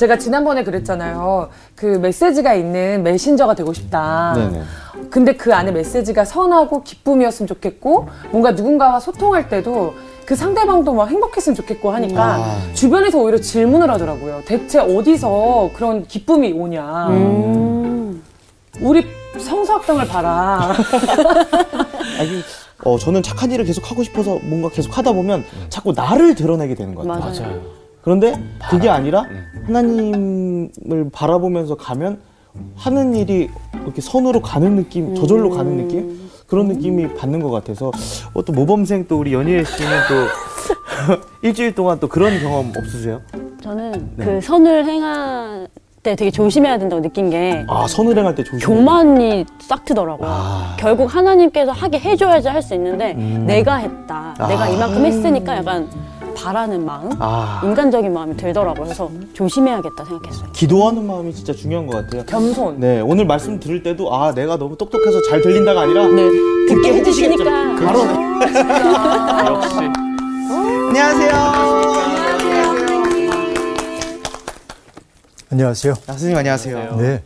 제가 지난번에 그랬잖아요. 그 메시지가 있는 메신저가 되고 싶다. 네네. 근데 그 안에 메시지가 선하고 기쁨이었으면 좋겠고 뭔가 누군가와 소통할 때도 그 상대방도 막 행복했으면 좋겠고 하니까 아. 주변에서 오히려 질문을 하더라고요. 대체 어디서 그런 기쁨이 오냐. 음. 우리 성서학당을 봐라. 아니, 어, 저는 착한 일을 계속 하고 싶어서 뭔가 계속 하다 보면 자꾸 나를 드러내게 되는 것 같아요. 맞아요. 그런데 그게 아니라 하나님을 바라보면서 가면 하는 일이 이렇게 선으로 가는 느낌, 저절로 가는 느낌? 그런 느낌이 받는 것 같아서 어, 또 모범생 또 우리 연희애 씨는 또 일주일 동안 또 그런 경험 없으세요? 저는 네. 그 선을 행할 때 되게 조심해야 된다고 느낀 게 아, 선을 행할 때 조심. 교만이 싹 트더라고요. 아. 결국 하나님께서 하게 해줘야지 할 수 있는데 음. 내가 했다. 아. 내가 이만큼 했으니까 약간 바라는 마음, 아, 인간적인 마음이 들더라고요. 그래서 조심해야겠다 생각했어요. 기도하는 마음이 진짜 중요한 것 같아요. 겸손. 네, 오늘 말씀 들을 때도 아, 내가 너무 똑똑해서 잘 들린다가 아니라 네, 듣게. 해주시니까 바로 역시 안녕하세요. 안녕하세요. 아, 선생님 안녕하세요. 네.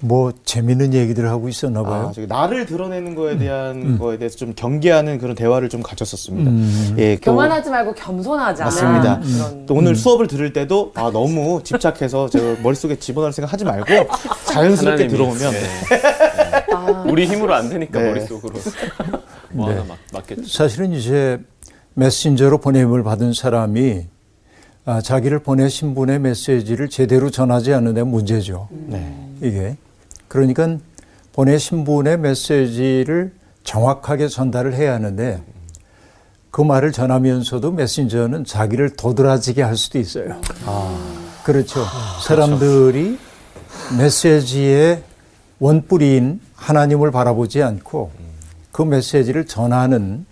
뭐 재밌는 얘기들 하고 있었나 봐요. 아, 저기 나를 드러내는 거에 대한 거에 대해서 좀 경계하는 그런 대화를 좀 가졌었습니다. 음. 예, 또, 교만하지 말고 겸손하자. 맞습니다. 그런. 또 오늘 수업을 들을 때도 아 너무 집착해서 제가 머릿속에 집어넣을 생각 하지 말고 자연스럽게 들어오면 네. 아, 우리 힘으로 안 되니까 네. 머릿속으로 뭐 네. 하나 막, 맞겠죠. 사실은 이제 메신저로 보냄을 받은 사람이 아, 자기를 보내신 분의 메시지를 제대로 전하지 않는 데 문제죠. 네. 이게. 그러니까 보내신 분의 메시지를 정확하게 전달을 해야 하는데 그 말을 전하면서도 메신저는 자기를 도드라지게 할 수도 있어요. 그렇죠. 사람들이 메시지의 원뿌리인 하나님을 바라보지 않고 그 메시지를 전하는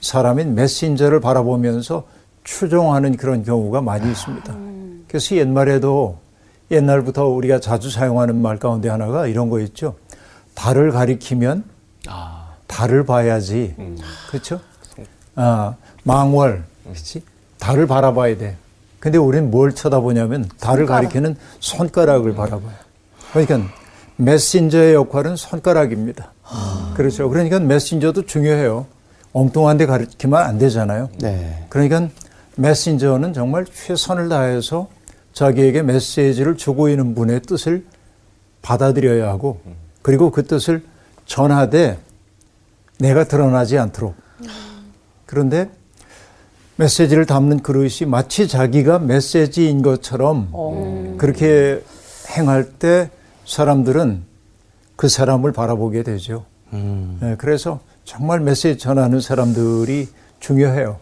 사람인 메신저를 바라보면서 추종하는 그런 경우가 많이 있습니다. 그래서 옛말에도 옛날부터 우리가 자주 사용하는 말 가운데 하나가 이런 거 있죠. 달을 가리키면 아, 달을 봐야지. 그렇죠? 아, 망월. 그렇지? 달을 바라봐야 돼. 근데 우리는 뭘 쳐다보냐면 달을 가리키는 손가락을 바라봐요. 그러니까 메신저의 역할은 손가락입니다. 그렇죠. 그러니까 메신저도 중요해요. 엉뚱한 데 가리키면 안 되잖아요. 네. 그러니까 메신저는 정말 최선을 다해서 자기에게 메시지를 주고 있는 분의 뜻을 받아들여야 하고 그리고 그 뜻을 전하되 내가 드러나지 않도록. 그런데 메시지를 담는 그릇이 마치 자기가 메시지인 것처럼 어. 그렇게 행할 때 사람들은 그 사람을 바라보게 되죠. 음. 네, 그래서 정말 메시지 전하는 사람들이 중요해요.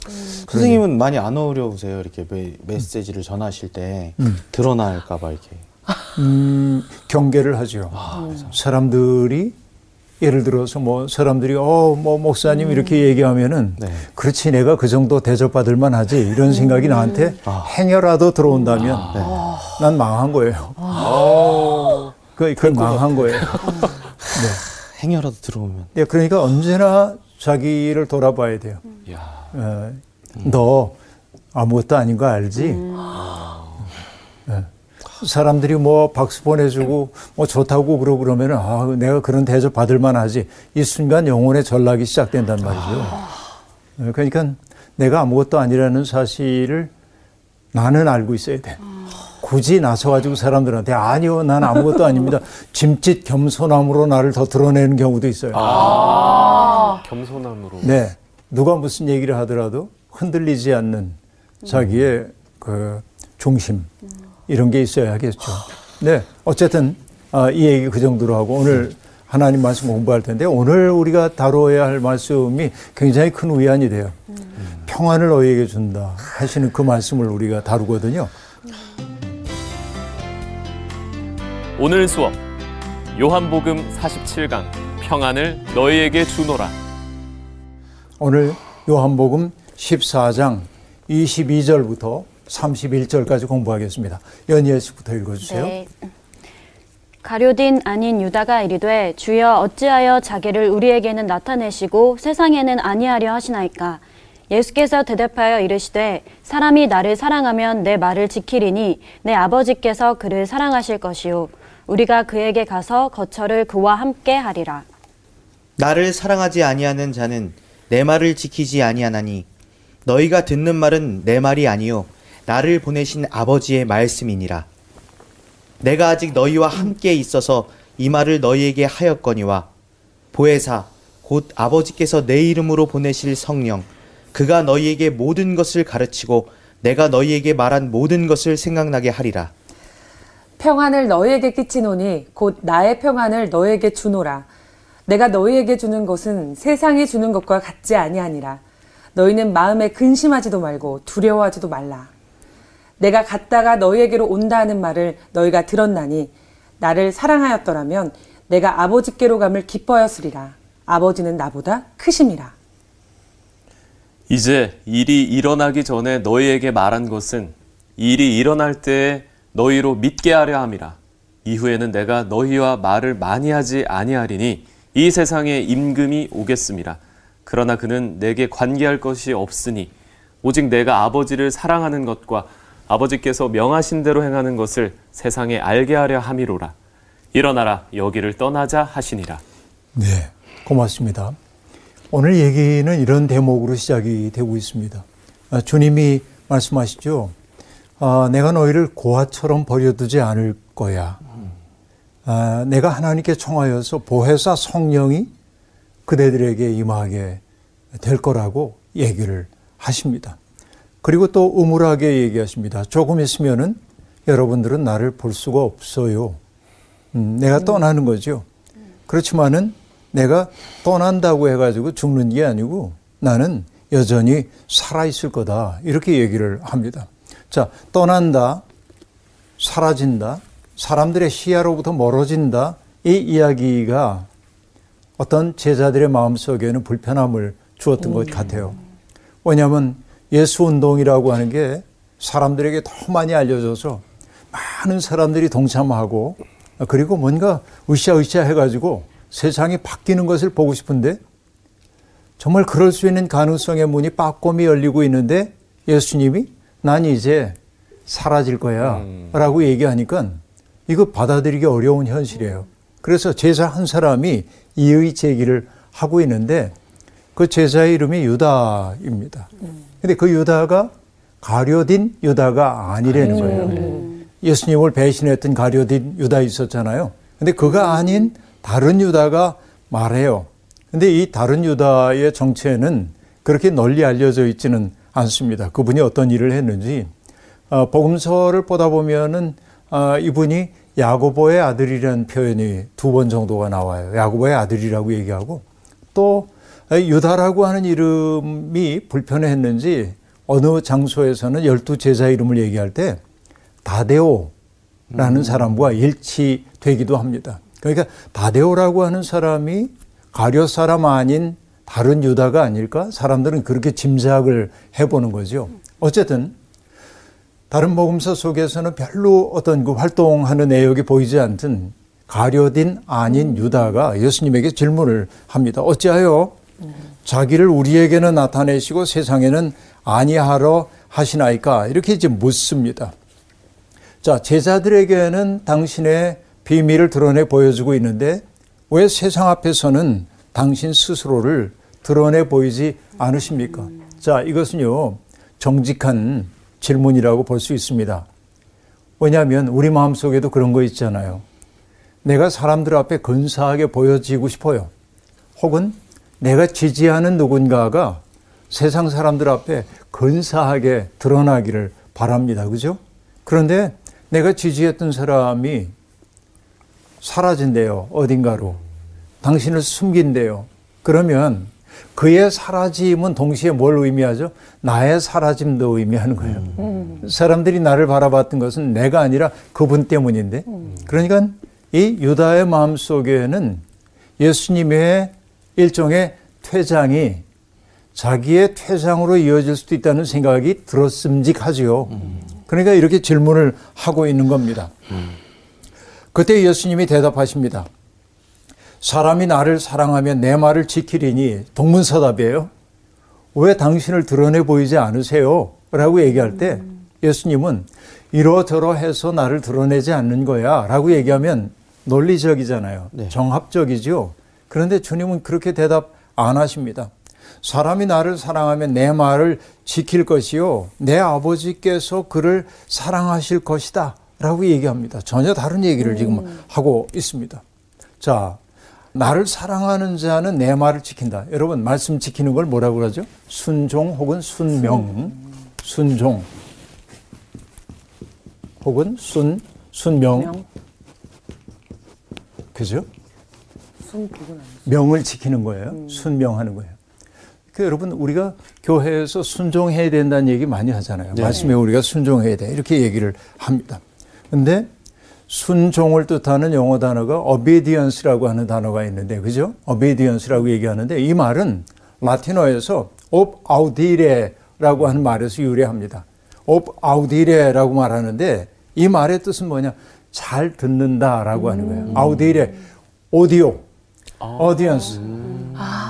선생님은 많이 안 어려우세요? 이렇게 메, 메시지를 전하실 때 드러날까봐 이렇게. 음, 경계를 하죠. 사람들이 예를 들어서 뭐 사람들이 어 뭐 목사님 이렇게 얘기하면은 네. 그렇지 내가 그 정도 대접받을 만하지 이런 생각이 나한테 행여라도 들어온다면 난 망한 거예요. 그, 그 망한 거예요. 행여라도 들어오면. 예, 그러니까 언제나 자기를 돌아봐야 돼요. 야, 어, 너 아무것도 아닌 거 알지? 예. 사람들이 뭐 박수 보내주고 뭐 좋다고 그러고 그러면 아 내가 그런 대접 받을 만하지 이 순간 영혼의 전락이 시작된단 말이죠. 예, 그러니까 내가 아무것도 아니라는 사실을 나는 알고 있어야 돼. 굳이 나서가지고 사람들한테 아니요 난 아무것도 아닙니다. 짐짓 겸손함으로 나를 더 드러내는 경우도 있어요. 겸손함으로. 네. 누가 무슨 얘기를 하더라도 흔들리지 않는 자기의 그 중심 이런 게 있어야겠죠. 네. 어쨌든 아, 이 얘기 그 정도로 하고 오늘 하나님 말씀 공부할 텐데 오늘 우리가 다뤄야 할 말씀이 굉장히 큰 위안이 돼요. 평안을 너희에게 준다 하시는 그 말씀을 우리가 다루거든요. 오늘 수업 요한복음 47강 평안을 너희에게 주노라. 오늘 요한복음 14장 22절부터 31절까지 공부하겠습니다. 연희애 씨부터 읽어주세요. 네. 가룟인 아닌 유다가 이르되 주여 어찌하여 자기를 우리에게는 나타내시고 세상에는 아니하려 하시나이까 예수께서 대답하여 이르시되 사람이 나를 사랑하면 내 말을 지키리니 내 아버지께서 그를 사랑하실 것이요 우리가 그에게 가서 거처를 그와 함께 하리라. 나를 사랑하지 아니하는 자는 내 말을 지키지 아니하나니 너희가 듣는 말은 내 말이 아니요 나를 보내신 아버지의 말씀이니라 내가 아직 너희와 함께 있어서 이 말을 너희에게 하였거니와 보혜사 곧 아버지께서 내 이름으로 보내실 성령 그가 너희에게 모든 것을 가르치고 내가 너희에게 말한 모든 것을 생각나게 하리라 평안을 너희에게 끼치노니 곧 나의 평안을 너희에게 주노라. 내가 너희에게 주는 것은 세상이 주는 것과 같지 아니하니라. 너희는 마음에 근심하지도 말고 두려워하지도 말라. 내가 갔다가 너희에게로 온다 하는 말을 너희가 들었나니 나를 사랑하였더라면 내가 아버지께로 감을 기뻐하였으리라. 아버지는 나보다 크심이라. 이제 일이 일어나기 전에 너희에게 말한 것은 일이 일어날 때에 너희로 믿게 하려 함이라. 이후에는 내가 너희와 말을 많이 하지 아니하리니 이 세상에 임금이 오겠습니다. 그러나 그는 내게 관계할 것이 없으니 오직 내가 아버지를 사랑하는 것과 아버지께서 명하신 대로 행하는 것을 세상에 알게 하려 함이로라. 일어나라 여기를 떠나자 하시니라. 네, 고맙습니다. 오늘 얘기는 이런 대목으로 시작이 되고 있습니다. 아, 주님이 말씀하시죠. 아, 내가 너희를 고아처럼 버려두지 않을 거야. 아, 내가 하나님께 청하여서 보혜사 성령이 그대들에게 임하게 될 거라고 얘기를 하십니다. 그리고 또 음울하게 얘기하십니다. 조금 있으면은 여러분들은 나를 볼 수가 없어요. 음, 내가 떠나는 거죠. 그렇지만은 내가 떠난다고 해가지고 죽는 게 아니고 나는 여전히 살아있을 거다. 이렇게 얘기를 합니다. 자, 떠난다, 사라진다, 사람들의 시야로부터 멀어진다. 이 이야기가 어떤 제자들의 마음속에는 불편함을 주었던 것 같아요. 왜냐하면 예수 운동이라고 하는 게 사람들에게 더 많이 알려져서 많은 사람들이 동참하고 그리고 뭔가 으쌰으쌰 해가지고 세상이 바뀌는 것을 보고 싶은데 정말 그럴 수 있는 가능성의 문이 빠꼼히 열리고 있는데 예수님이 난 이제 사라질 거야 라고 얘기하니까 이거 받아들이기 어려운 현실이에요. 그래서 제자 한 사람이 이의 제기를 하고 있는데 그 제자의 이름이 유다입니다. 근데 그 유다가 가려딘 유다가 아니라는 거예요. 예수님을 배신했던 가려딘 유다 있었잖아요. 근데 그가 아닌 다른 유다가 말해요. 근데 이 다른 유다의 정체는 그렇게 널리 알려져 있지는 않습니다. 그분이 어떤 일을 했는지 어, 복음서를 보다 보면은 어, 이분이 야고보의 아들이라는 표현이 두 번 정도가 나와요. 야고보의 아들이라고 얘기하고 또 유다라고 하는 이름이 불편했는지 어느 장소에서는 열두 제자 이름을 얘기할 때 다데오라는 사람과 일치되기도 합니다. 그러니까 다데오라고 하는 사람이 가룟 사람 아닌 다른 유다가 아닐까? 사람들은 그렇게 짐작을 해보는 거죠. 어쨌든 다른 복음서 속에서는 별로 어떤 그 활동하는 내역이 보이지 않던 가려딘 아닌 유다가 예수님에게 질문을 합니다. 어찌하여 자기를 우리에게는 나타내시고 세상에는 아니하러 하시나이까? 이렇게 이제 묻습니다. 자, 제자들에게는 당신의 비밀을 드러내 보여주고 있는데 왜 세상 앞에서는 당신 스스로를 드러내 보이지 않으십니까? 자, 이것은요, 정직한 질문이라고 볼 수 있습니다. 왜냐하면 우리 마음 속에도 그런 거 있잖아요. 내가 사람들 앞에 근사하게 보여지고 싶어요. 혹은 내가 지지하는 누군가가 세상 사람들 앞에 근사하게 드러나기를 바랍니다. 그죠? 그런데 내가 지지했던 사람이 사라진대요. 어딘가로. 당신을 숨긴대요. 그러면 그의 사라짐은 동시에 뭘 의미하죠? 나의 사라짐도 의미하는 거예요. 음. 사람들이 나를 바라봤던 것은 내가 아니라 그분 때문인데. 그러니까 이 유다의 마음 속에는 예수님의 일종의 퇴장이 자기의 퇴장으로 이어질 수도 있다는 생각이 들었음직하지요. 그러니까 이렇게 질문을 하고 있는 겁니다. 그때 예수님이 대답하십니다. 사람이 나를 사랑하면 내 말을 지키리니 동문서답이에요. 왜 당신을 드러내 보이지 않으세요? 라고 얘기할 때 예수님은 이러저러 해서 나를 드러내지 않는 거야 라고 얘기하면 논리적이잖아요. 네. 정합적이죠. 그런데 주님은 그렇게 대답 안 하십니다. 사람이 나를 사랑하면 내 말을 지킬 것이요. 내 아버지께서 그를 사랑하실 것이다. 라고 얘기합니다. 전혀 다른 얘기를 지금 하고 있습니다. 자, 나를 사랑하는 자는 내 말을 지킨다. 여러분, 말씀 지키는 걸 뭐라고 그러죠? 순종 혹은 순명. 순종. 혹은 순, 순명. 명, 그죠? 명을 지키는 거예요. 순명하는 거예요. 그 여러분 우리가 교회에서 순종해야 된다는 얘기 많이 하잖아요. 말씀에 우리가 순종해야 돼 이렇게 얘기를 합니다. 근데 순종을 뜻하는 영어 단어가 obedience라고 하는 단어가 있는데 그죠? obedience라고 얘기하는데 이 말은 라틴어에서 ob audire라고 하는 말에서 유래합니다. ob audire라고 말하는데 이 말의 뜻은 뭐냐? 잘 듣는다라고 하는 거예요. audire 오디오, audience.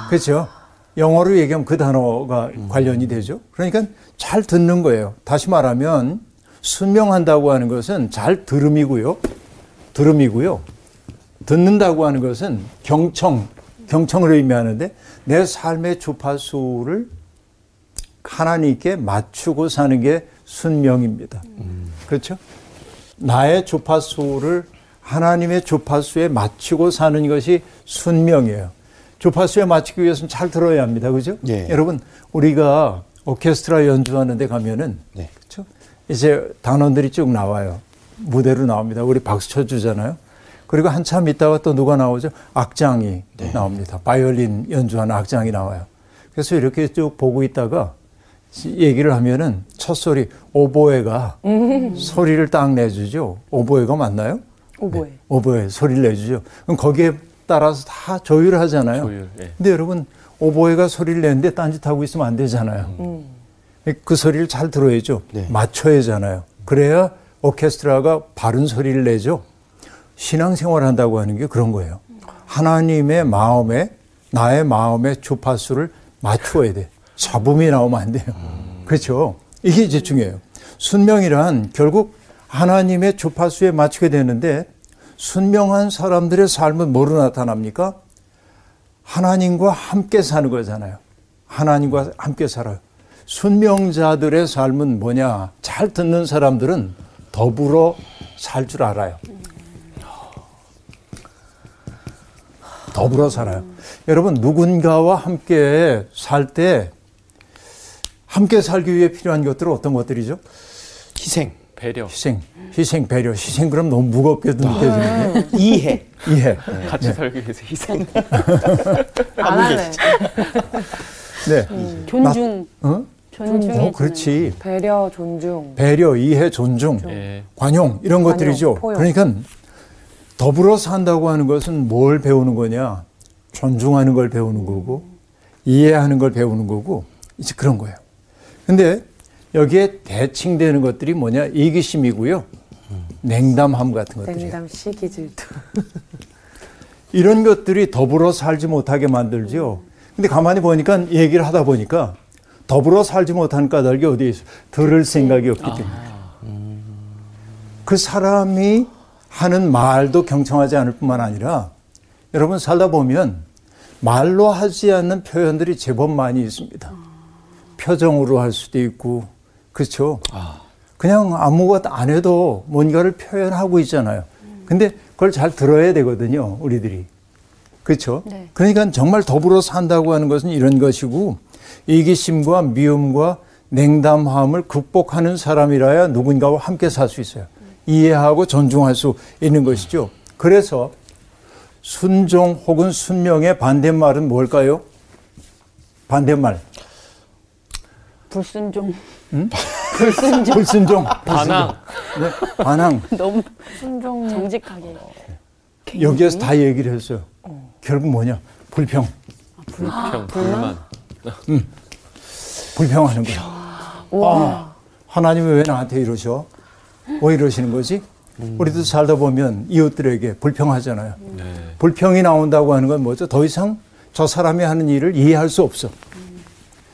그렇죠? 영어로 얘기하면 그 단어가 관련이 되죠. 그러니까 잘 듣는 거예요. 다시 말하면 순명한다고 하는 것은 잘 들음이고요. 들음이고요. 듣는다고 하는 것은 경청, 경청을 의미하는데 내 삶의 주파수를 하나님께 맞추고 사는 게 순명입니다. 그렇죠? 나의 주파수를 하나님의 주파수에 맞추고 사는 것이 순명이에요. 주파수에 맞추기 위해서는 잘 들어야 합니다. 그죠? 예. 여러분, 우리가 오케스트라 연주하는 데 가면은 네. 이제 단원들이 쭉 나와요. 무대로 나옵니다. 우리 박수 쳐주잖아요. 그리고 한참 있다가 또 누가 나오죠? 악장이 나옵니다. 바이올린 연주하는 악장이 나와요. 그래서 이렇게 쭉 보고 있다가 얘기를 하면은 첫 소리 오보에가 소리를 딱 내주죠. 오보에가 맞나요? 오보에. 오보에 소리를 내주죠. 그럼 거기에 따라서 다 조율을 하잖아요. 조율, 예. 근데 여러분 오보에가 소리를 내는데 딴짓하고 있으면 안 되잖아요. 그 소리를 잘 들어야죠. 네. 맞춰야 하잖아요. 그래야 오케스트라가 바른 소리를 내죠. 신앙생활 한다고 하는 게 그런 거예요. 하나님의 마음에 나의 마음의 주파수를 맞추어야 돼. 잡음이 나오면 안 돼요. 그렇죠. 이게 이제 중요해요. 순명이란 결국 하나님의 주파수에 맞추게 되는데 순명한 사람들의 삶은 뭐로 나타납니까? 하나님과 함께 사는 거잖아요. 하나님과 함께 살아요. 순명자들의 삶은 뭐냐? 잘 듣는 사람들은 더불어 살 줄 알아요. 더불어 살아요. 여러분, 누군가와 함께 살 때, 함께 살기 위해 필요한 것들은 어떤 것들이죠? 희생, 배려, 희생, 희생, 배려. 희생 그럼 너무 무겁게도 느껴지는데. 이해. 이해. 같이 살기 위해서 희생. 안 하네. 네. 존중, 어? 존중해. 어, 그렇지. 배려, 존중. 배려, 이해, 존중, 예. 관용 이런 관용, 것들이죠. 포용. 그러니까 더불어 산다고 하는 것은 뭘 배우는 거냐? 존중하는 걸 배우는 거고 이해하는 걸 배우는 거고 이제 그런 거예요. 근데 여기에 대칭되는 것들이 뭐냐? 이기심이고요. 냉담함 같은 것들이에요. 냉담, 시기, 질투. 이런 것들이 더불어 살지 못하게 만들죠. 근데 가만히 보니까 얘기를 하다 보니까 더불어 살지 못하는 까닭이 어디에 있어요? 들을 생각이 없기 때문에. 그 사람이 하는 말도 경청하지 않을 뿐만 아니라 여러분 살다 보면 말로 하지 않는 표현들이 제법 많이 있습니다. 표정으로 할 수도 있고, 그렇죠. 그냥 아무것도 안 해도 뭔가를 표현하고 있잖아요. 근데 그걸 잘 들어야 되거든요, 우리들이. 그렇죠? 네. 그러니까 정말 더불어 산다고 하는 것은 이런 것이고 이기심과 미움과 냉담함을 극복하는 사람이라야 누군가와 함께 살 수 있어요. 이해하고 존중할 수 있는 것이죠. 그래서 순종 혹은 순명의 반대말은 뭘까요? 반대말. 불순종. 불순종. 반항. 네, 반항. 너무 순종. 정직하게. 여기에서 다 얘기를 했어요. 결국 뭐냐? 불평. 불평, 불만. 불 평하는 거예요. 아, 하나님이 왜 나한테 이러셔? 왜 이러시는 거지? 우리도 살다 보면 이웃들에게 불평하잖아요. 네. 불평이 나온다고 하는 건 뭐죠? 더 이상 저 사람이 하는 일을 이해할 수 없어.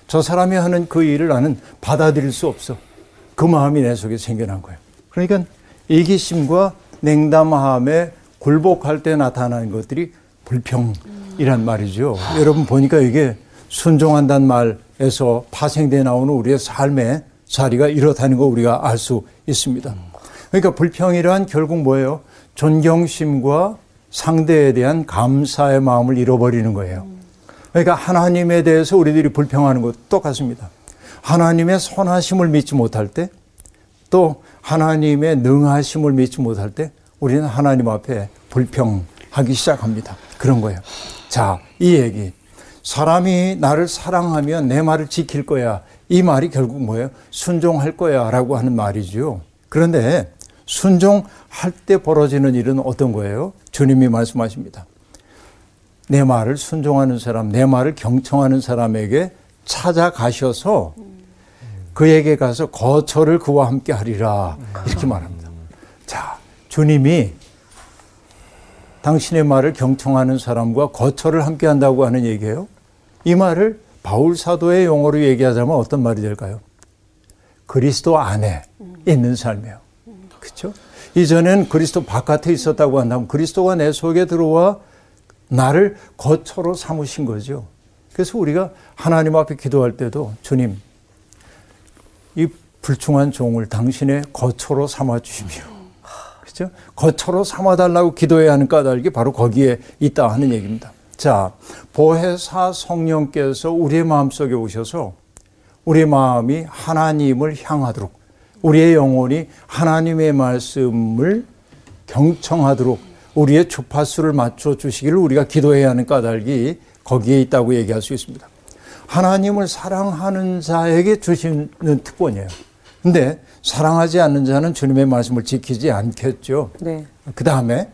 저 사람이 하는 그 일을 나는 받아들일 수 없어. 그 마음이 내 속에 생겨난 거예요. 그러니까 이기심과 냉담함에 굴복할 때 나타나는 것들이 불평이란 말이죠. 여러분 보니까 이게 순종한다는 말에서 파생돼 나오는 우리의 삶의 자리가 이렇다는 거 우리가 알 수 있습니다. 그러니까 불평이란 결국 뭐예요? 존경심과 상대에 대한 감사의 마음을 잃어버리는 거예요. 그러니까 하나님에 대해서 우리들이 불평하는 것도 똑같습니다. 하나님의 선하심을 믿지 못할 때, 또 하나님의 능하심을 믿지 못할 때, 우리는 하나님 앞에 불평하기 시작합니다. 그런 거예요. 자, 이 얘기. 사람이 나를 사랑하면 내 말을 지킬 거야. 이 말이 결국 뭐예요? 순종할 거야. 라고 하는 말이죠. 그런데 순종할 때 벌어지는 일은 어떤 거예요? 주님이 말씀하십니다. 내 말을 순종하는 사람, 내 말을 경청하는 사람에게 찾아가셔서 그에게 가서 거처를 그와 함께 하리라. 이렇게 말합니다. 자, 주님이 당신의 말을 경청하는 사람과 거처를 함께 한다고 하는 얘기예요. 이 말을 바울 사도의 용어로 얘기하자면 어떤 말이 될까요? 그리스도 안에 있는 삶이에요. 그렇죠? 이전엔 그리스도 바깥에 있었다고 한다면 그리스도가 내 속에 들어와 나를 거처로 삼으신 거죠. 그래서 우리가 하나님 앞에 기도할 때도 주님 이 불충한 종을 당신의 거처로 삼아 주십시오. 그렇죠? 거처로 삼아 달라고 기도해야 하는 까닭이 바로 거기에 있다 하는 얘기입니다. 자, 보혜사 성령께서 우리의 마음속에 오셔서 우리의 마음이 하나님을 향하도록 우리의 영혼이 하나님의 말씀을 경청하도록 우리의 주파수를 맞춰 주시기를 우리가 기도해야 하는 까닭이 거기에 있다고 얘기할 수 있습니다. 하나님을 사랑하는 자에게 주시는 특권이에요. 근데 사랑하지 않는 자는 주님의 말씀을 지키지 않겠죠. 네. 그 다음에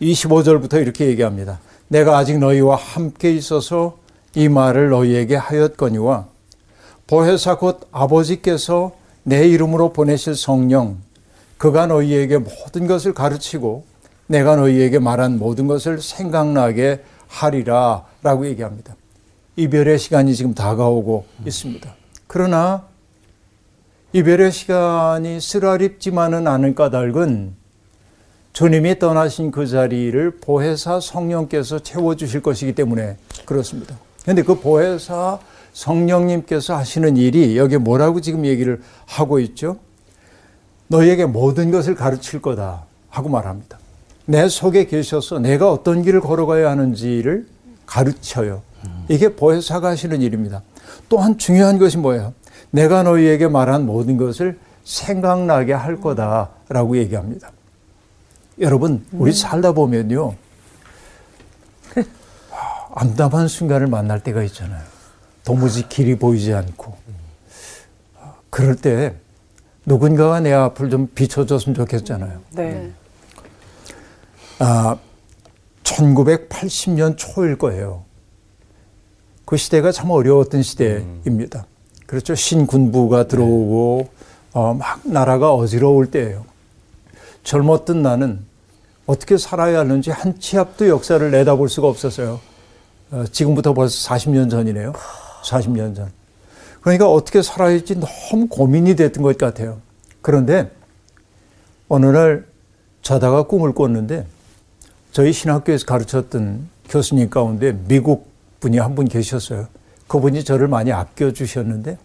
25절부터 이렇게 얘기합니다. 내가 아직 너희와 함께 있어서 이 말을 너희에게 하였거니와 보혜사 곧 아버지께서 내 이름으로 보내실 성령 그가 너희에게 모든 것을 가르치고 내가 너희에게 말한 모든 것을 생각나게 하리라 라고 얘기합니다. 이별의 시간이 지금 다가오고 있습니다. 그러나 이 별의 시간이 쓰라립지만은 않은 까닭은 주님이 떠나신 그 자리를 보혜사 성령께서 채워주실 것이기 때문에 그렇습니다. 그런데 그 보혜사 성령님께서 하시는 일이 여기 뭐라고 지금 얘기를 하고 있죠? 너희에게 모든 것을 가르칠 거다 하고 말합니다. 내 속에 계셔서 내가 어떤 길을 걸어가야 하는지를 가르쳐요. 이게 보혜사가 하시는 일입니다. 또한 중요한 것이 뭐예요? 내가 너희에게 말한 모든 것을 생각나게 할 거다라고 얘기합니다. 여러분, 우리 살다 보면요. 암담한 순간을 만날 때가 있잖아요. 도무지 길이 보이지 않고. 그럴 때 누군가가 내 앞을 좀 비춰줬으면 좋겠잖아요. 네. 아, 1980년 초일 거예요. 그 시대가 참 어려웠던 시대입니다. 그렇죠. 신군부가 들어오고, 어, 막 나라가 어지러울 때예요. 젊었던 나는 어떻게 살아야 하는지 한 치 앞도 역사를 내다볼 수가 없었어요. 어, 지금부터 벌써 40년 전이네요. 40년 전. 그러니까 어떻게 살아야 할지 너무 고민이 됐던 것 같아요. 그런데 어느 날 자다가 꿈을 꿨는데 저희 신학교에서 가르쳤던 교수님 가운데 미국 분이 한 분 계셨어요. 그분이 저를 많이 아껴주셨는데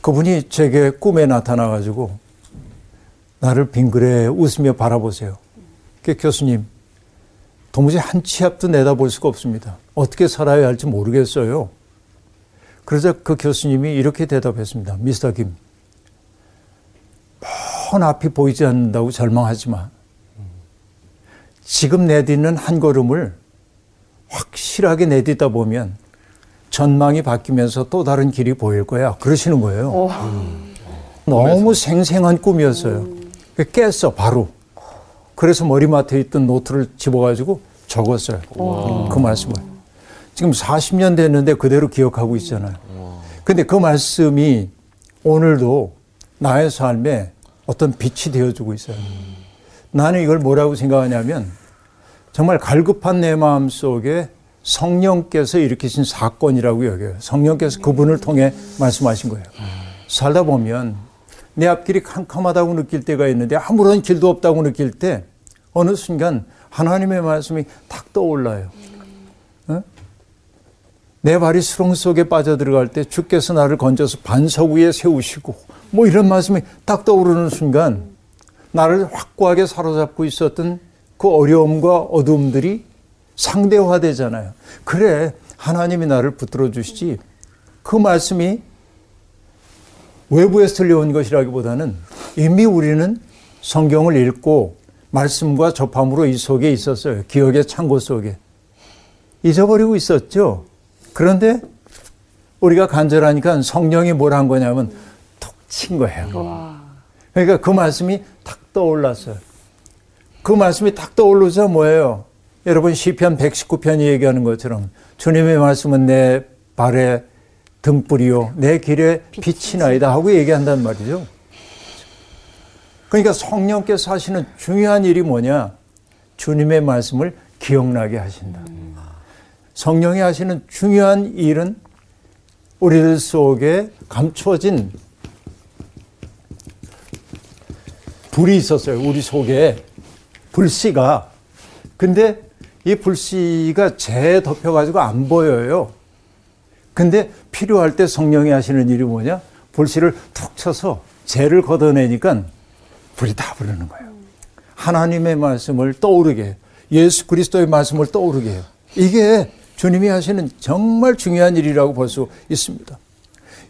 그분이 제게 꿈에 나타나가지고 나를 빙그레 웃으며 바라보세요. 그 교수님, 도무지 한 치 앞도 내다볼 수가 없습니다. 어떻게 살아야 할지 모르겠어요. 그러자 그 교수님이 이렇게 대답했습니다. 미스터 김, 먼 앞이 보이지 않는다고 절망하지 마. 지금 내딛는 한 걸음을 확실하게 내딛다 보면 전망이 바뀌면서 또 다른 길이 보일 거야. 그러시는 거예요. 음. 너무 생생한 꿈이었어요. 깼어, 바로. 그래서 머리맡에 있던 노트를 집어가지고 적었어요. 그 말씀을. 지금 40년 됐는데 그대로 기억하고 있잖아요. 근데 그 말씀이 오늘도 나의 삶에 어떤 빛이 되어주고 있어요. 나는 이걸 뭐라고 생각하냐면 정말 갈급한 내 마음 속에 성령께서 일으키신 사건이라고 여겨요. 성령께서 그분을 통해 말씀하신 거예요. 살다 보면 내 앞길이 캄캄하다고 느낄 때가 있는데 아무런 길도 없다고 느낄 때 어느 순간 하나님의 말씀이 탁 떠올라요. 어? 내 발이 수렁 속에 빠져 들어갈 때 주께서 나를 건져서 반석 위에 세우시고 뭐 이런 말씀이 딱 떠오르는 순간 나를 확고하게 사로잡고 있었던 그 어려움과 어두움들이 상대화되잖아요. 그래, 하나님이 나를 붙들어 주시지. 그 말씀이 외부에서 들려온 것이라기보다는 이미 우리는 성경을 읽고 말씀과 접함으로 이 속에 있었어요. 기억의 창고 속에. 잊어버리고 있었죠. 그런데 우리가 간절하니까 성령이 뭘 한 거냐면 톡 친 거예요. 그러니까 그 말씀이 탁 떠올랐어요. 그 말씀이 탁 떠오르자 뭐예요? 여러분 시편 119편이 얘기하는 것처럼 주님의 말씀은 내 발에 등불이요 내 길에 빛이 나이다 하고 얘기한단 말이죠. 그러니까 성령께서 하시는 중요한 일이 뭐냐? 주님의 말씀을 기억나게 하신다. 성령이 하시는 중요한 일은 우리들 속에 감춰진 불이 있었어요. 우리 속에 불씨가. 근데 이 불씨가 재에 덮여가지고 안 보여요. 근데 필요할 때 성령이 하시는 일이 뭐냐? 불씨를 툭 쳐서 재를 걷어내니까 불이 다 부르는 거예요. 하나님의 말씀을 떠오르게. 예수 그리스도의 말씀을 떠오르게 해요. 이게 주님이 하시는 정말 중요한 일이라고 볼 수 있습니다.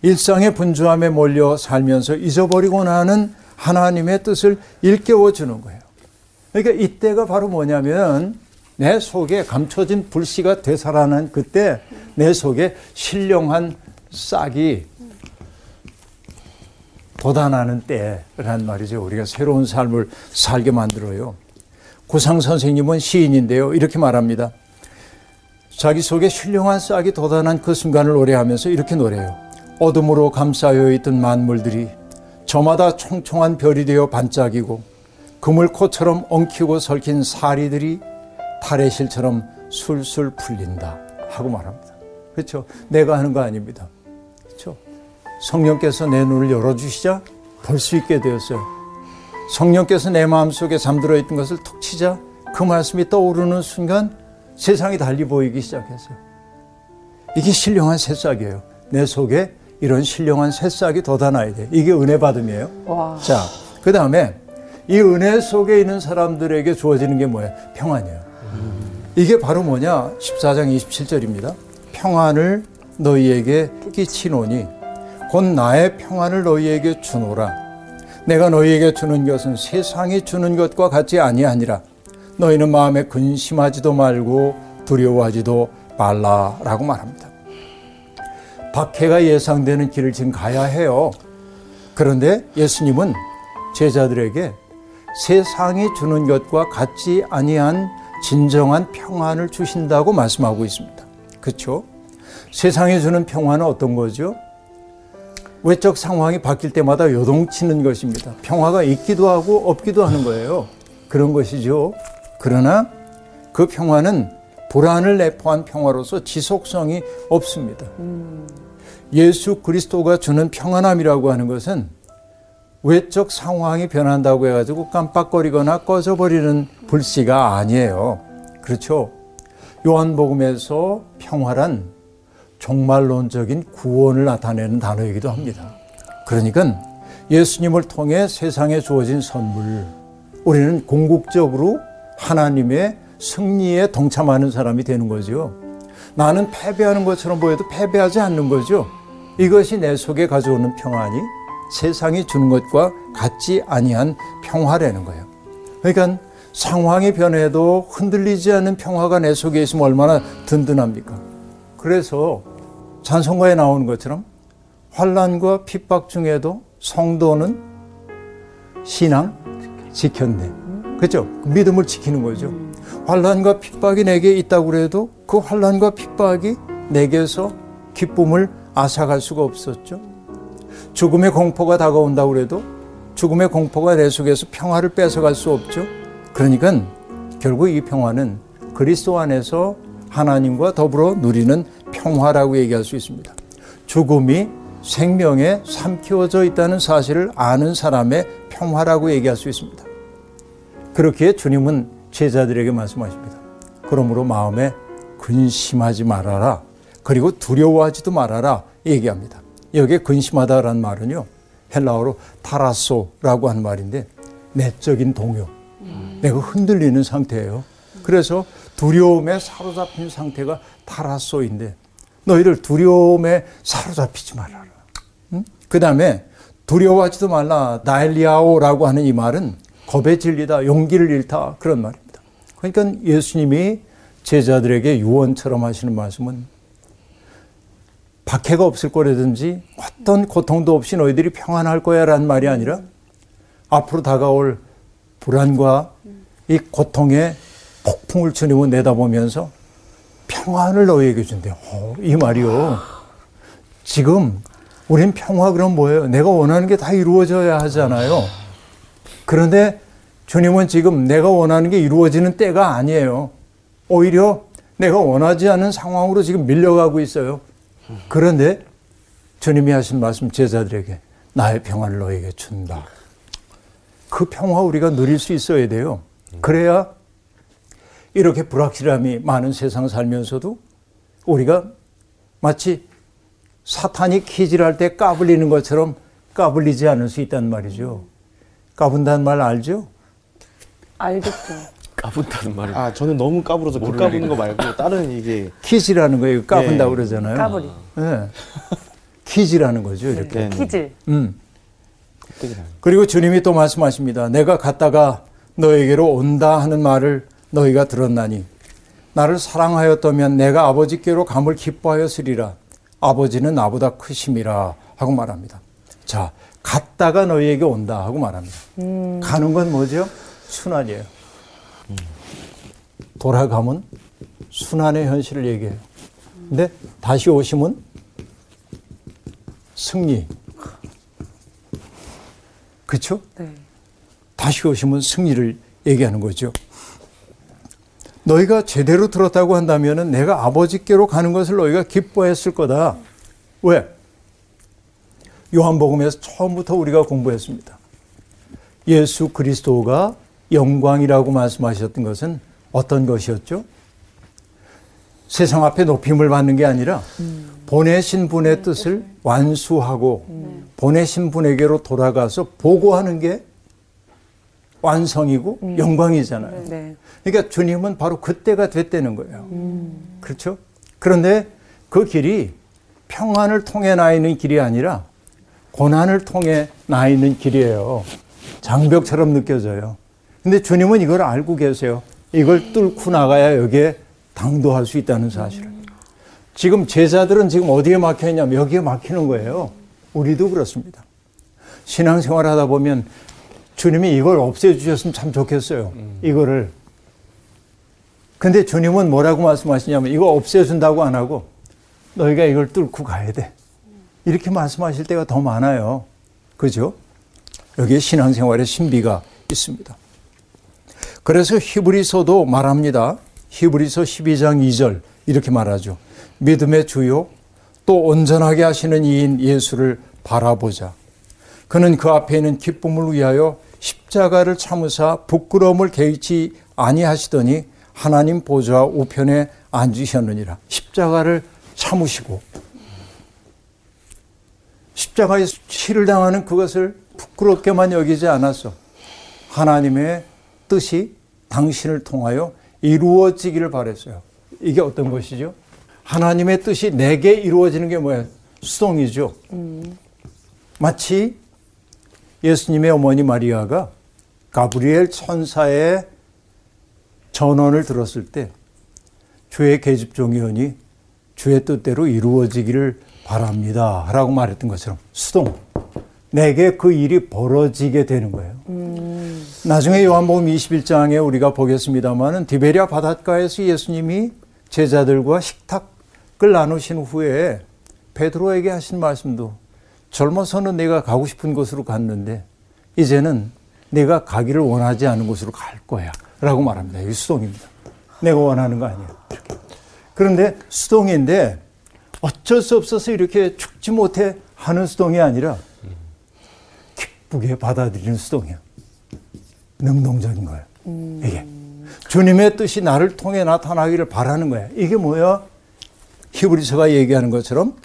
일상의 분주함에 몰려 살면서 잊어버리고 나는 하나님의 뜻을 일깨워 주는 거예요. 그러니까 이때가 바로 뭐냐면 내 속에 감춰진 불씨가 되살아난 그때 내 속에 신령한 싹이 돋아나는 때란 말이죠. 우리가 새로운 삶을 살게 만들어요. 구상 선생님은 시인인데요. 이렇게 말합니다. 자기 속에 신령한 싹이 돋아난 그 순간을 노래하면서 이렇게 노래해요. 어둠으로 감싸여 있던 만물들이 저마다 총총한 별이 되어 반짝이고 그물코처럼 엉키고 설킨 사리들이 탈의실처럼 술술 풀린다 하고 말합니다. 그렇죠? 내가 하는 거 아닙니다. 그렇죠? 성령께서 내 눈을 열어주시자 볼 수 있게 되었어요. 성령께서 내 마음속에 잠들어 있던 것을 툭 치자 그 말씀이 떠오르는 순간 세상이 달리 보이기 시작했어요. 이게 신령한 새싹이에요. 내 속에 이런 신령한 새싹이 돋아나야 돼. 이게 은혜 받음이에요. 와. 자, 그 다음에 이 은혜 속에 있는 사람들에게 주어지는 게 뭐예요? 평안이에요. 이게 바로 뭐냐? 14장 27절입니다. 평안을 너희에게 끼치노니 곧 나의 평안을 너희에게 주노라. 내가 너희에게 주는 것은 세상이 주는 것과 같이 아니하니라. 너희는 마음에 근심하지도 말고 두려워하지도 말라라고 말합니다. 박해가 예상되는 길을 지금 가야 해요. 그런데 예수님은 제자들에게 세상이 주는 것과 같지 아니한 진정한 평안을 주신다고 말씀하고 있습니다. 그렇죠? 세상이 주는 평안은 어떤 거죠? 외적 상황이 바뀔 때마다 요동치는 것입니다. 평화가 있기도 하고 없기도 하는 거예요. 그런 것이죠. 그러나 그 평화는 불안을 내포한 평화로서 지속성이 없습니다. 음. 예수 그리스도가 주는 평안함이라고 하는 것은 외적 상황이 변한다고 해가지고 깜빡거리거나 꺼져버리는 불씨가 아니에요. 그렇죠. 요한복음에서 평화란 종말론적인 구원을 나타내는 단어이기도 합니다. 그러니까 예수님을 통해 세상에 주어진 선물, 우리는 궁극적으로 하나님의 승리에 동참하는 사람이 되는 거죠. 나는 패배하는 것처럼 보여도 패배하지 않는 거죠. 이것이 내 속에 가져오는 평안이 세상이 주는 것과 같지 아니한 평화라는 거예요. 그러니까 상황이 변해도 흔들리지 않는 평화가 내 속에 있으면 얼마나 든든합니까? 그래서 찬송가에 나오는 것처럼 환란과 핍박 중에도 성도는 신앙 지켰네. 그렇죠? 믿음을 지키는 거죠. 환란과 핍박이 내게 있다고 해도 그 환란과 핍박이 내게서 기쁨을 앗아갈 수가 없었죠. 죽음의 공포가 다가온다고 해도 죽음의 공포가 내 속에서 평화를 뺏어갈 수 없죠. 그러니까 결국 이 평화는 그리스도 안에서 하나님과 더불어 누리는 평화라고 얘기할 수 있습니다. 죽음이 생명에 삼키워져 있다는 사실을 아는 사람의 평화라고 얘기할 수 있습니다. 그렇기에 주님은 제자들에게 말씀하십니다. 그러므로 마음에 근심하지 말아라. 그리고 두려워하지도 말아라. 얘기합니다. 여기에 근심하다라는 말은요. 헬라어로 타라소라고 하는 말인데 내적인 동요. 내가 흔들리는 상태예요. 그래서 두려움에 사로잡힌 상태가 타라소인데 너희를 두려움에 사로잡히지 말아라. 응? 그 다음에 두려워하지도 말라. 나엘리아오라고 하는 이 말은 겁에 질리다, 용기를 잃다 그런 말입니다. 그러니까 예수님이 제자들에게 유언처럼 하시는 말씀은 박해가 없을 거라든지 어떤 고통도 없이 너희들이 평안할 거야 라는 말이 아니라 앞으로 다가올 불안과 이 고통의 폭풍을 주님은 내다보면서 평안을 너희에게 준대요. 어, 이 말이요. 지금 우린 평화 그럼 뭐예요? 내가 원하는 게 다 이루어져야 하잖아요. 그런데 주님은 지금 내가 원하는 게 이루어지는 때가 아니에요. 오히려 내가 원하지 않은 상황으로 지금 밀려가고 있어요. 그런데 주님이 하신 말씀 제자들에게 나의 평화를 너에게 준다. 그 평화 우리가 누릴 수 있어야 돼요. 그래야 이렇게 불확실함이 많은 세상 살면서도 우리가 마치 사탄이 키질할 때 까불리는 것처럼 까불리지 않을 수 있단 말이죠. 까분다는 말 알죠? 알겠죠. 까분다는 말이 아 저는 너무 까불어서 그 까부는 거 말고 다른 이게 키질하는 거예요. 까분다고 예. 그러잖아요. 까불이. 예. 키질하는 거죠. 이렇게. 네, 네. 키질. 음. 그리고 주님이 또 말씀하십니다. 내가 갔다가 너에게로 온다 하는 말을 너희가 들었나니 나를 사랑하였다면 내가 아버지께로 감을 기뻐하였으리라. 아버지는 나보다 크심이라 하고 말합니다. 자, 갔다가 너희에게 온다 하고 말합니다. 가는 건 뭐죠? 순환이에요. 돌아가면 순환의 현실을 얘기해요. 근데 다시 오시면 승리. 그렇죠? 네. 다시 오시면 승리를 얘기하는 거죠. 너희가 제대로 들었다고 한다면 내가 아버지께로 가는 것을 너희가 기뻐했을 거다. 왜? 요한복음에서 처음부터 우리가 공부했습니다. 예수 그리스도가 영광이라고 말씀하셨던 것은 어떤 것이었죠? 세상 앞에 높임을 받는 게 아니라 보내신 분의 뜻을 완수하고 보내신 분에게로 돌아가서 보고하는 게 완성이고 영광이잖아요. 네. 그러니까 주님은 바로 그때가 됐다는 거예요. 그렇죠? 그런데 그 길이 평안을 통해 나 있는 길이 아니라 고난을 통해 나 있는 길이에요. 장벽처럼 느껴져요. 근데 주님은 이걸 알고 계세요. 이걸 뚫고 나가야 여기에 당도할 수 있다는 사실을. 지금 제자들은 지금 어디에 막혀 있냐면 여기에 막히는 거예요. 우리도 그렇습니다. 신앙생활 하다 보면 주님이 이걸 없애주셨으면 참 좋겠어요. 이거를. 근데 주님은 뭐라고 말씀하시냐면 이거 없애준다고 안 하고 너희가 이걸 뚫고 가야 돼. 이렇게 말씀하실 때가 더 많아요. 그죠? 여기에 신앙생활의 신비가 있습니다. 그래서 히브리서도 말합니다. 히브리서 12장 2절 이렇게 말하죠. 믿음의 주요 또 온전하게 하시는 이인 예수를 바라보자. 그는 그 앞에 있는 기쁨을 위하여 십자가를 참으사 부끄러움을 개의치 아니하시더니 하나님 보좌 우편에 앉으셨느니라. 십자가를 참으시고 십자가에 치를 당하는 그것을 부끄럽게만 여기지 않았어. 하나님의 뜻이 당신을 통하여 이루어지기를 바랬어요. 이게 어떤 것이죠? 하나님의 뜻이 내게 이루어지는 게 뭐예요? 수동이죠. 마치 예수님의 어머니 마리아가 가브리엘 천사의 전원을 들었을 때 주의 계집종이 오니 주의 뜻대로 이루어지기를 바랍니다. 라고 말했던 것처럼 수동. 내게 그 일이 벌어지게 되는 거예요. 나중에 요한복음 21장에 우리가 보겠습니다만은 디베리아 바닷가에서 예수님이 제자들과 식탁을 나누신 후에 베드로에게 하신 말씀도 젊어서는 내가 가고 싶은 곳으로 갔는데 이제는 내가 가기를 원하지 않은 곳으로 갈 거야. 라고 말합니다. 이 수동입니다. 내가 원하는 거 아니에요. 그런데 수동인데 어쩔 수 없어서 이렇게 죽지 못해 하는 수동이 아니라 기쁘게 받아들이는 수동이야. 능동적인 거야. 이게. 주님의 뜻이 나를 통해 나타나기를 바라는 거야. 이게 뭐야? 히브리서가 얘기하는 것처럼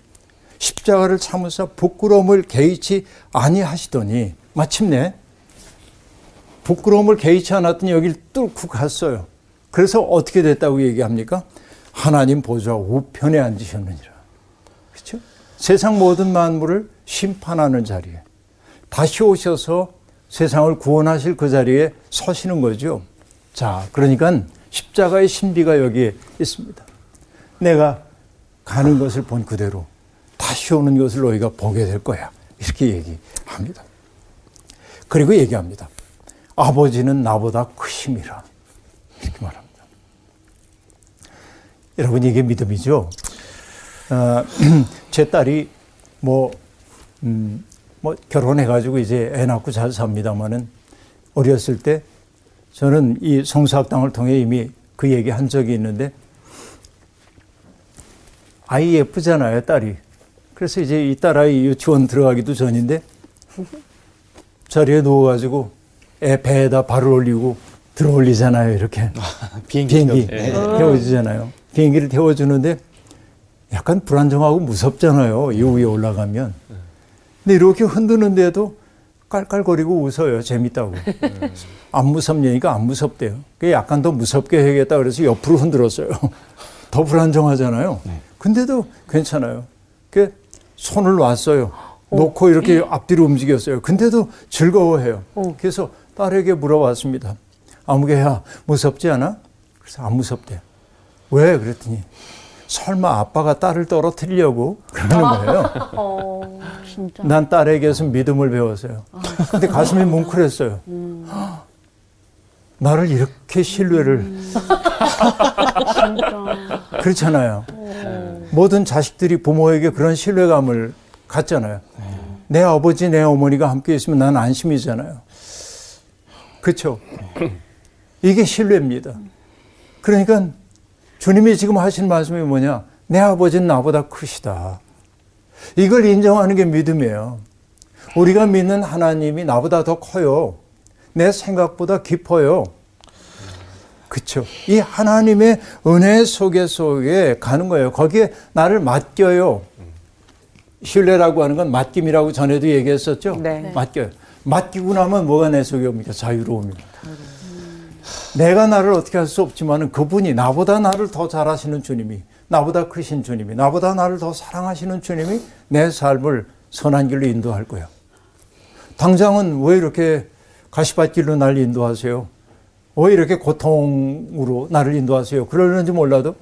십자가를 참으사 부끄러움을 개의치 아니하시더니 마침내 부끄러움을 개의치 않았더니 여길 뚫고 갔어요. 그래서 어떻게 됐다고 얘기합니까? 하나님 보좌 우편에 앉으셨느니라. 그렇죠? 세상 모든 만물을 심판하는 자리에 다시 오셔서 세상을 구원하실 그 자리에 서시는 거죠. 자, 그러니까 십자가의 신비가 여기에 있습니다. 내가 가는 것을 본 그대로 다시 오는 것을 너희가 보게 될 거야. 이렇게 얘기합니다. 그리고 얘기합니다. 아버지는 나보다 크심이라. 이렇게 말합니다. 여러분, 이게 믿음이죠? 어, 제 딸이 뭐, 음, 뭐, 결혼해가지고 이제 애 낳고 잘 삽니다만은 어렸을 때 저는 이 성수학당을 통해 이미 그 얘기 한 적이 있는데 아이 예쁘잖아요, 딸이. 그래서 이제 이 딸아이 유치원 들어가기도 전인데 자리에 누워가지고 애 배에다 발을 올리고 들어 올리잖아요, 이렇게. 비행기, 비행기 태워- 네. 태워주잖아요. 비행기를 태워주는데 약간 불안정하고 무섭잖아요. 이 위에 올라가면. 근데 이렇게 흔드는데도 깔깔거리고 웃어요. 재밌다고. 안 무섭냐니까 안 무섭대요. 그 약간 더 무섭게 해야겠다 그래서 옆으로 흔들었어요. 더 불안정하잖아요. 근데도 괜찮아요. 그 손을 놨어요. 놓고 이렇게 앞뒤로 움직였어요. 근데도 즐거워해요. 그래서 딸에게 물어봤습니다. 아무개야 무섭지 않아? 그래서 안 무섭대요. 왜? 그랬더니 설마 아빠가 딸을 떨어뜨리려고 그러는 거예요. 진짜. 난 딸에게서 믿음을 배웠어요. 근데 가슴이 뭉클했어요. 나를 이렇게 신뢰를 그렇잖아요. 모든 자식들이 부모에게 그런 신뢰감을 갖잖아요. 내 아버지, 내 어머니가 함께 있으면 난 안심이잖아요. 그렇죠? 이게 신뢰입니다. 그러니까 주님이 지금 하신 말씀이 뭐냐? 내 아버지는 나보다 크시다. 이걸 인정하는 게 믿음이에요. 우리가 믿는 하나님이 나보다 더 커요. 내 생각보다 깊어요. 그쵸. 이 하나님의 은혜 속에 속에 가는 거예요. 거기에 나를 맡겨요. 신뢰라고 하는 건 맡김이라고 전에도 얘기했었죠. 네. 맡겨요. 맡기고 나면 뭐가 내 속에 옵니까? 자유로움입니다. 내가 나를 어떻게 할 수 없지만 그분이 나보다 나를 더 잘하시는 주님이 나보다 크신 주님이 나보다 나를 더 사랑하시는 주님이 내 삶을 선한 길로 인도할 거야. 당장은 왜 이렇게 가시밭길로 날 인도하세요? 왜 이렇게 고통으로 나를 인도하세요? 그러는지 몰라도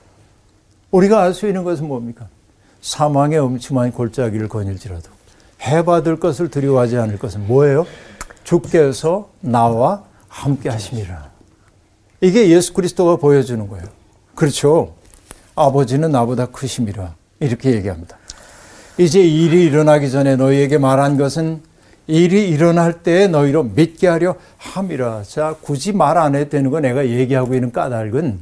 우리가 알 수 있는 것은 뭡니까? 사망의 음침한 골짜기를 거닐지라도 해받을 것을 두려워하지 않을 것은 뭐예요? 주께서 나와 함께 하심이라. 이게 예수 그리스도가 보여주는 거예요. 그렇죠. 아버지는 나보다 크심이라. 이렇게 얘기합니다. 이제 일이 일어나기 전에 너희에게 말한 것은 일이 일어날 때 너희로 믿게 하려 함이라. 자, 굳이 말 안 해도 되는 거 내가 얘기하고 있는 까닭은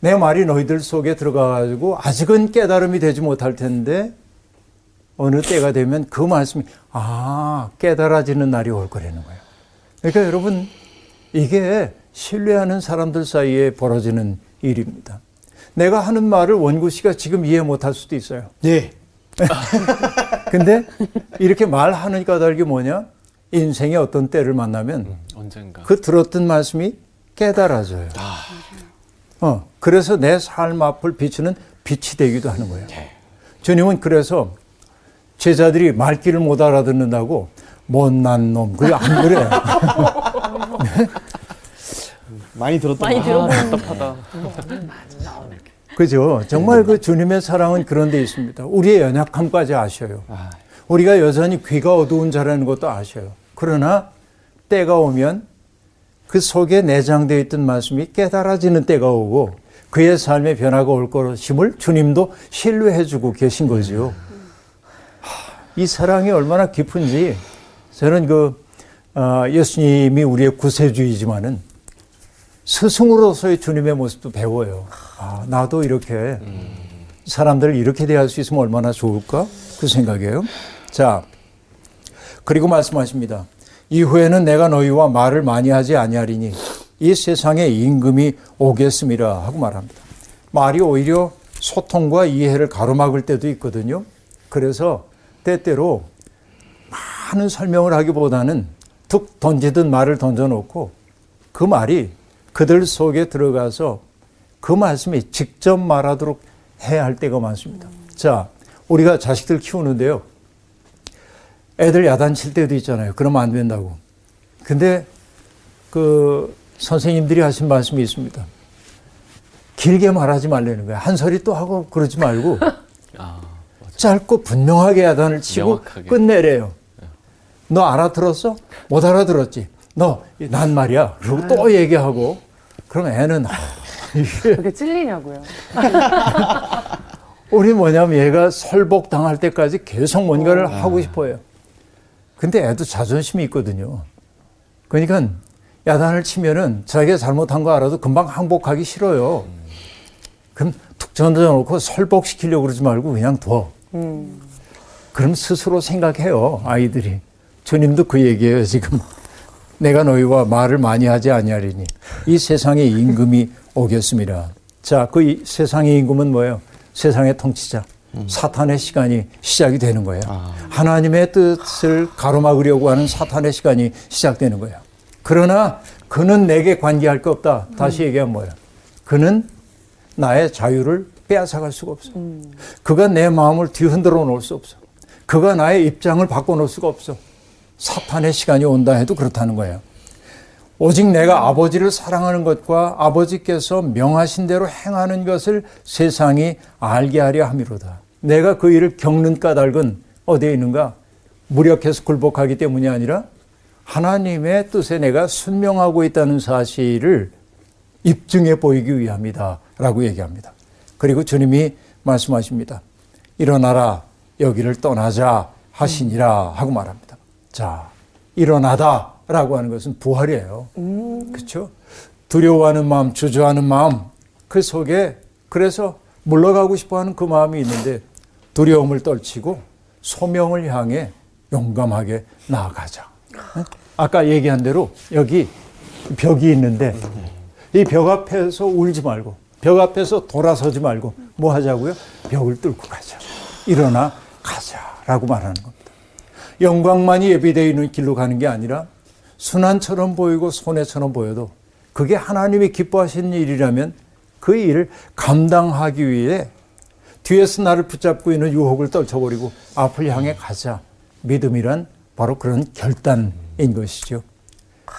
내 말이 너희들 속에 들어가가지고 아직은 깨달음이 되지 못할 텐데 어느 때가 되면 그 말씀이 아, 깨달아지는 날이 올 거라는 거예요. 그러니까 여러분, 이게 신뢰하는 사람들 사이에 벌어지는 일입니다. 내가 하는 말을 원구 씨가 지금 이해 못할 수도 있어요. 네. 근데 이렇게 말하는 까닭이 뭐냐? 인생의 어떤 때를 만나면 언젠가. 그 들었던 말씀이 깨달아져요. 어, 그래서 내 삶 앞을 비추는 빛이 되기도 하는 거예요. 주님은 그래서 제자들이 말귀를 못 알아듣는다고 못난 놈, 그게 안 그래. 많이 들었던 많이 말. 들어보는 그죠? 정말 그 주님의 사랑은 그런 데 있습니다. 우리의 연약함까지 아셔요. 우리가 여전히 귀가 어두운 자라는 것도 아셔요. 그러나 때가 오면 그 속에 내장되어 있던 말씀이 깨달아지는 때가 오고 그의 삶의 변화가 올 것임을 주님도 신뢰해 주고 계신 거죠. 하, 이 사랑이 얼마나 깊은지 저는 그 어, 예수님이 우리의 구세주이지만은 스승으로서의 주님의 모습도 배워요. 아, 나도 이렇게 사람들을 이렇게 대할 수 있으면 얼마나 좋을까? 그 생각이에요. 자, 그리고 말씀하십니다. 이후에는 내가 너희와 말을 많이 하지 아니하리니 이 세상에 임금이 오겠음이라 하고 말합니다. 말이 오히려 소통과 이해를 가로막을 때도 있거든요. 그래서 때때로 많은 설명을 하기보다는 툭 던지든 말을 던져놓고 그 말이 그들 속에 들어가서 그 말씀이 직접 말하도록 해야 할 때가 많습니다. 자, 우리가 자식들 키우는데요. 애들 야단칠 때도 있잖아요. 그러면 안 된다고. 근데 그 선생님들이 하신 말씀이 있습니다. 길게 말하지 말라는 거예요. 한 소리 또 하고 그러지 말고 아, 짧고 분명하게 야단을 치고 명확하게. 끝내래요. 너 알아들었어? 못 알아들었지? 너 난 말이야. 그리고 또 얘기하고 그럼 애는 아, 이게 찔리냐고요. 우리 뭐냐면 얘가 설복 당할 때까지 계속 뭔가를 하고 싶어요. 근데 애도 자존심이 있거든요. 그러니까 야단을 치면은 자기가 잘못한 거 알아도 금방 항복하기 싫어요. 그럼 툭 던져놓고 설복시키려고 그러지 말고 그냥 둬. 그럼 스스로 생각해요, 아이들이. 주님도 그 얘기예요, 지금. 내가 너희와 말을 많이 하지 아니하리니 이 세상의 임금이 오겠습니다. 자, 그이 세상의 임금은 뭐예요? 세상의 통치자. 사탄의 시간이 시작이 되는 거예요. 하나님의 뜻을 가로막으려고 하는 사탄의 시간이 시작되는 거예요. 그러나 그는 내게 관계할 거 없다. 다시 얘기하면 뭐예요? 그는 나의 자유를 빼앗아갈 수가 없어. 그가 내 마음을 뒤흔들어 놓을 수 없어. 그가 나의 입장을 바꿔놓을 수가 없어. 사탄의 시간이 온다 해도 그렇다는 거예요. 오직 내가 아버지를 사랑하는 것과 아버지께서 명하신 대로 행하는 것을 세상이 알게 하려 함이로다. 내가 그 일을 겪는 까닭은 어디에 있는가? 무력해서 굴복하기 때문이 아니라 하나님의 뜻에 내가 순명하고 있다는 사실을 입증해 보이기 위함이다. 라고 얘기합니다. 그리고 주님이 말씀하십니다. 일어나라, 여기를 떠나자 하시니라 하고 말합니다. 자, 일어나다 라고 하는 것은 부활이에요. 그렇죠? 두려워하는 마음, 주저하는 마음, 그 속에 그래서 물러가고 싶어 하는 그 마음이 있는데 두려움을 떨치고 소명을 향해 용감하게 나아가자. 네? 아까 얘기한 대로 여기 벽이 있는데 이 벽 앞에서 울지 말고 벽 앞에서 돌아서지 말고 뭐 하자고요? 벽을 뚫고 가자. 일어나 가자라고 말하는 겁니다. 영광만이 예비되어 있는 길로 가는 게 아니라 순환처럼 보이고 손해처럼 보여도 그게 하나님이 기뻐하시는 일이라면 그 일을 감당하기 위해 뒤에서 나를 붙잡고 있는 유혹을 떨쳐버리고 앞을 향해 가자. 믿음이란 바로 그런 결단인 것이죠.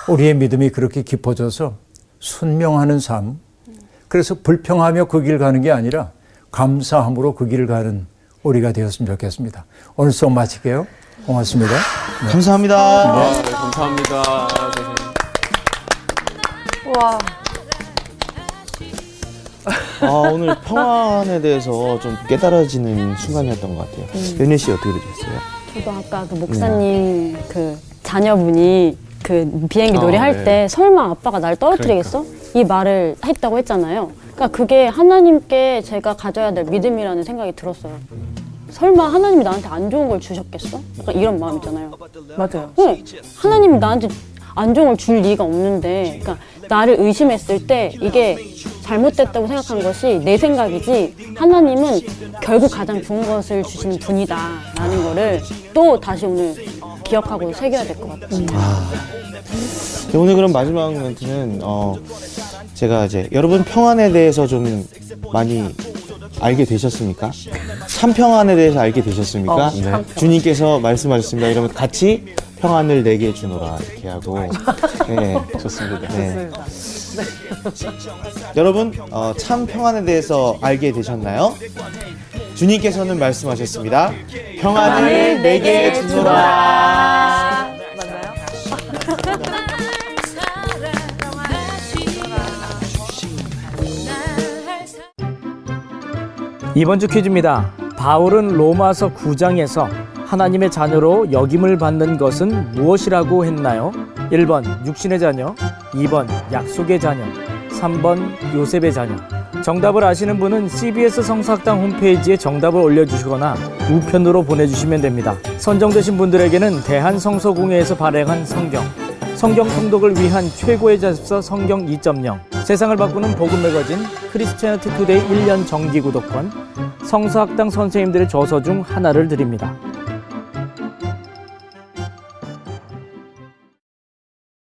우리의 믿음이 그렇게 깊어져서 순명하는 삶. 그래서 불평하며 그 길 가는 게 아니라 감사함으로 그 길을 가는 우리가 되었으면 좋겠습니다. 오늘 수업 마칠게요. 고맙습니다. 감사합니다. 네, 감사합니다. 선생님. 와. 아, 오늘 평안에 대해서 좀 깨달아지는 순간이었던 것 같아요. 연희 씨 어떻게 들으셨어요? 저도 아까 그 목사님 그 자녀분이 그 비행기 아, 놀이할 네. 때 설마 아빠가 날 떨어뜨리겠어? 이 말을 했다고 했잖아요. 그러니까 그게 하나님께 제가 가져야 될 믿음이라는 생각이 들었어요. 설마 하나님이 나한테 안 좋은 걸 주셨겠어? 약간 이런 마음 있잖아요. 맞아요. 응. 하나님이 나한테 안 좋은 걸 줄 리가 없는데, 그러니까 나를 의심했을 때 이게 잘못됐다고 생각한 것이 내 생각이지 하나님은 결국 가장 좋은 것을 주시는 분이다라는 거를 또 다시 오늘 기억하고 새겨야 될 것 같아요. 네, 오늘 그럼 마지막 멘트는 어 제가 이제 여러분 평안에 대해서 좀 많이 알게 되셨습니까? 참 평안에 대해서 알게 되셨습니까? 네. 주님께서 말씀하셨습니다. 이러면 같이 평안을 내게 주노라 이렇게 하고 네, 좋습니다. 네. 여러분 어, 참 평안에 대해서 알게 되셨나요? 주님께서는 말씀하셨습니다. 평안을 내게 주노라. 이번 주 퀴즈입니다. 바울은 로마서 9장에서 하나님의 자녀로 역임을 받는 것은 무엇이라고 했나요? 1번 육신의 자녀, 2번 약속의 자녀, 3번 요셉의 자녀. 정답을 아시는 분은 CBS 성서학당 홈페이지에 정답을 올려주시거나 우편으로 보내주시면 됩니다. 선정되신 분들에게는 대한성서공회에서 발행한 성경, 성경 통독을 위한 최고의 자습서 성경 2.0, 세상을 바꾸는 복음 매거진 크리스티아니티 투데이 1년 정기 구독권, 성서학당 선생님들의 저서 중 하나를 드립니다.